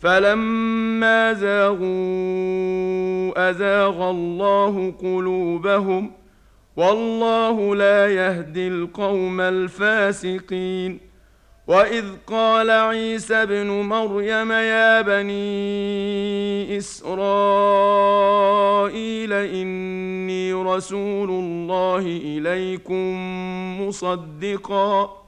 فلما زاغوا أزاغ الله قلوبهم والله لا يهدي القوم الفاسقين وإذ قال عيسى ابن مريم يا بني إسرائيل إني رسول الله إليكم مصدقا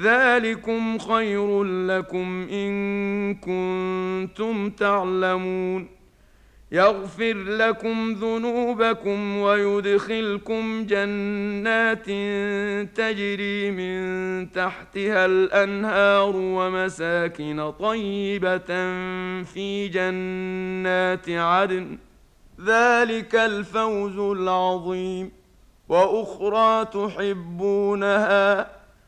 ذلكم خير لكم إن كنتم تعلمون. يغفر لكم ذنوبكم ويدخلكم جنات تجري من تحتها الأنهار ومساكن طيبة في جنات عدن. ذلك الفوز العظيم. وأخرى تحبونها.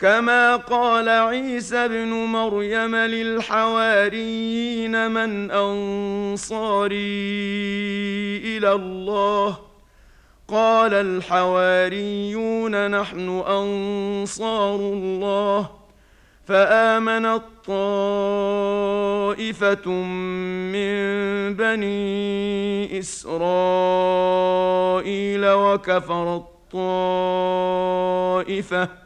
كما قال عيسى ابن مريم للحواريين من انصاري إلى الله قال الحواريون نحن انصار الله فامنت طائفه من بني اسرائيل وكفرت طائفه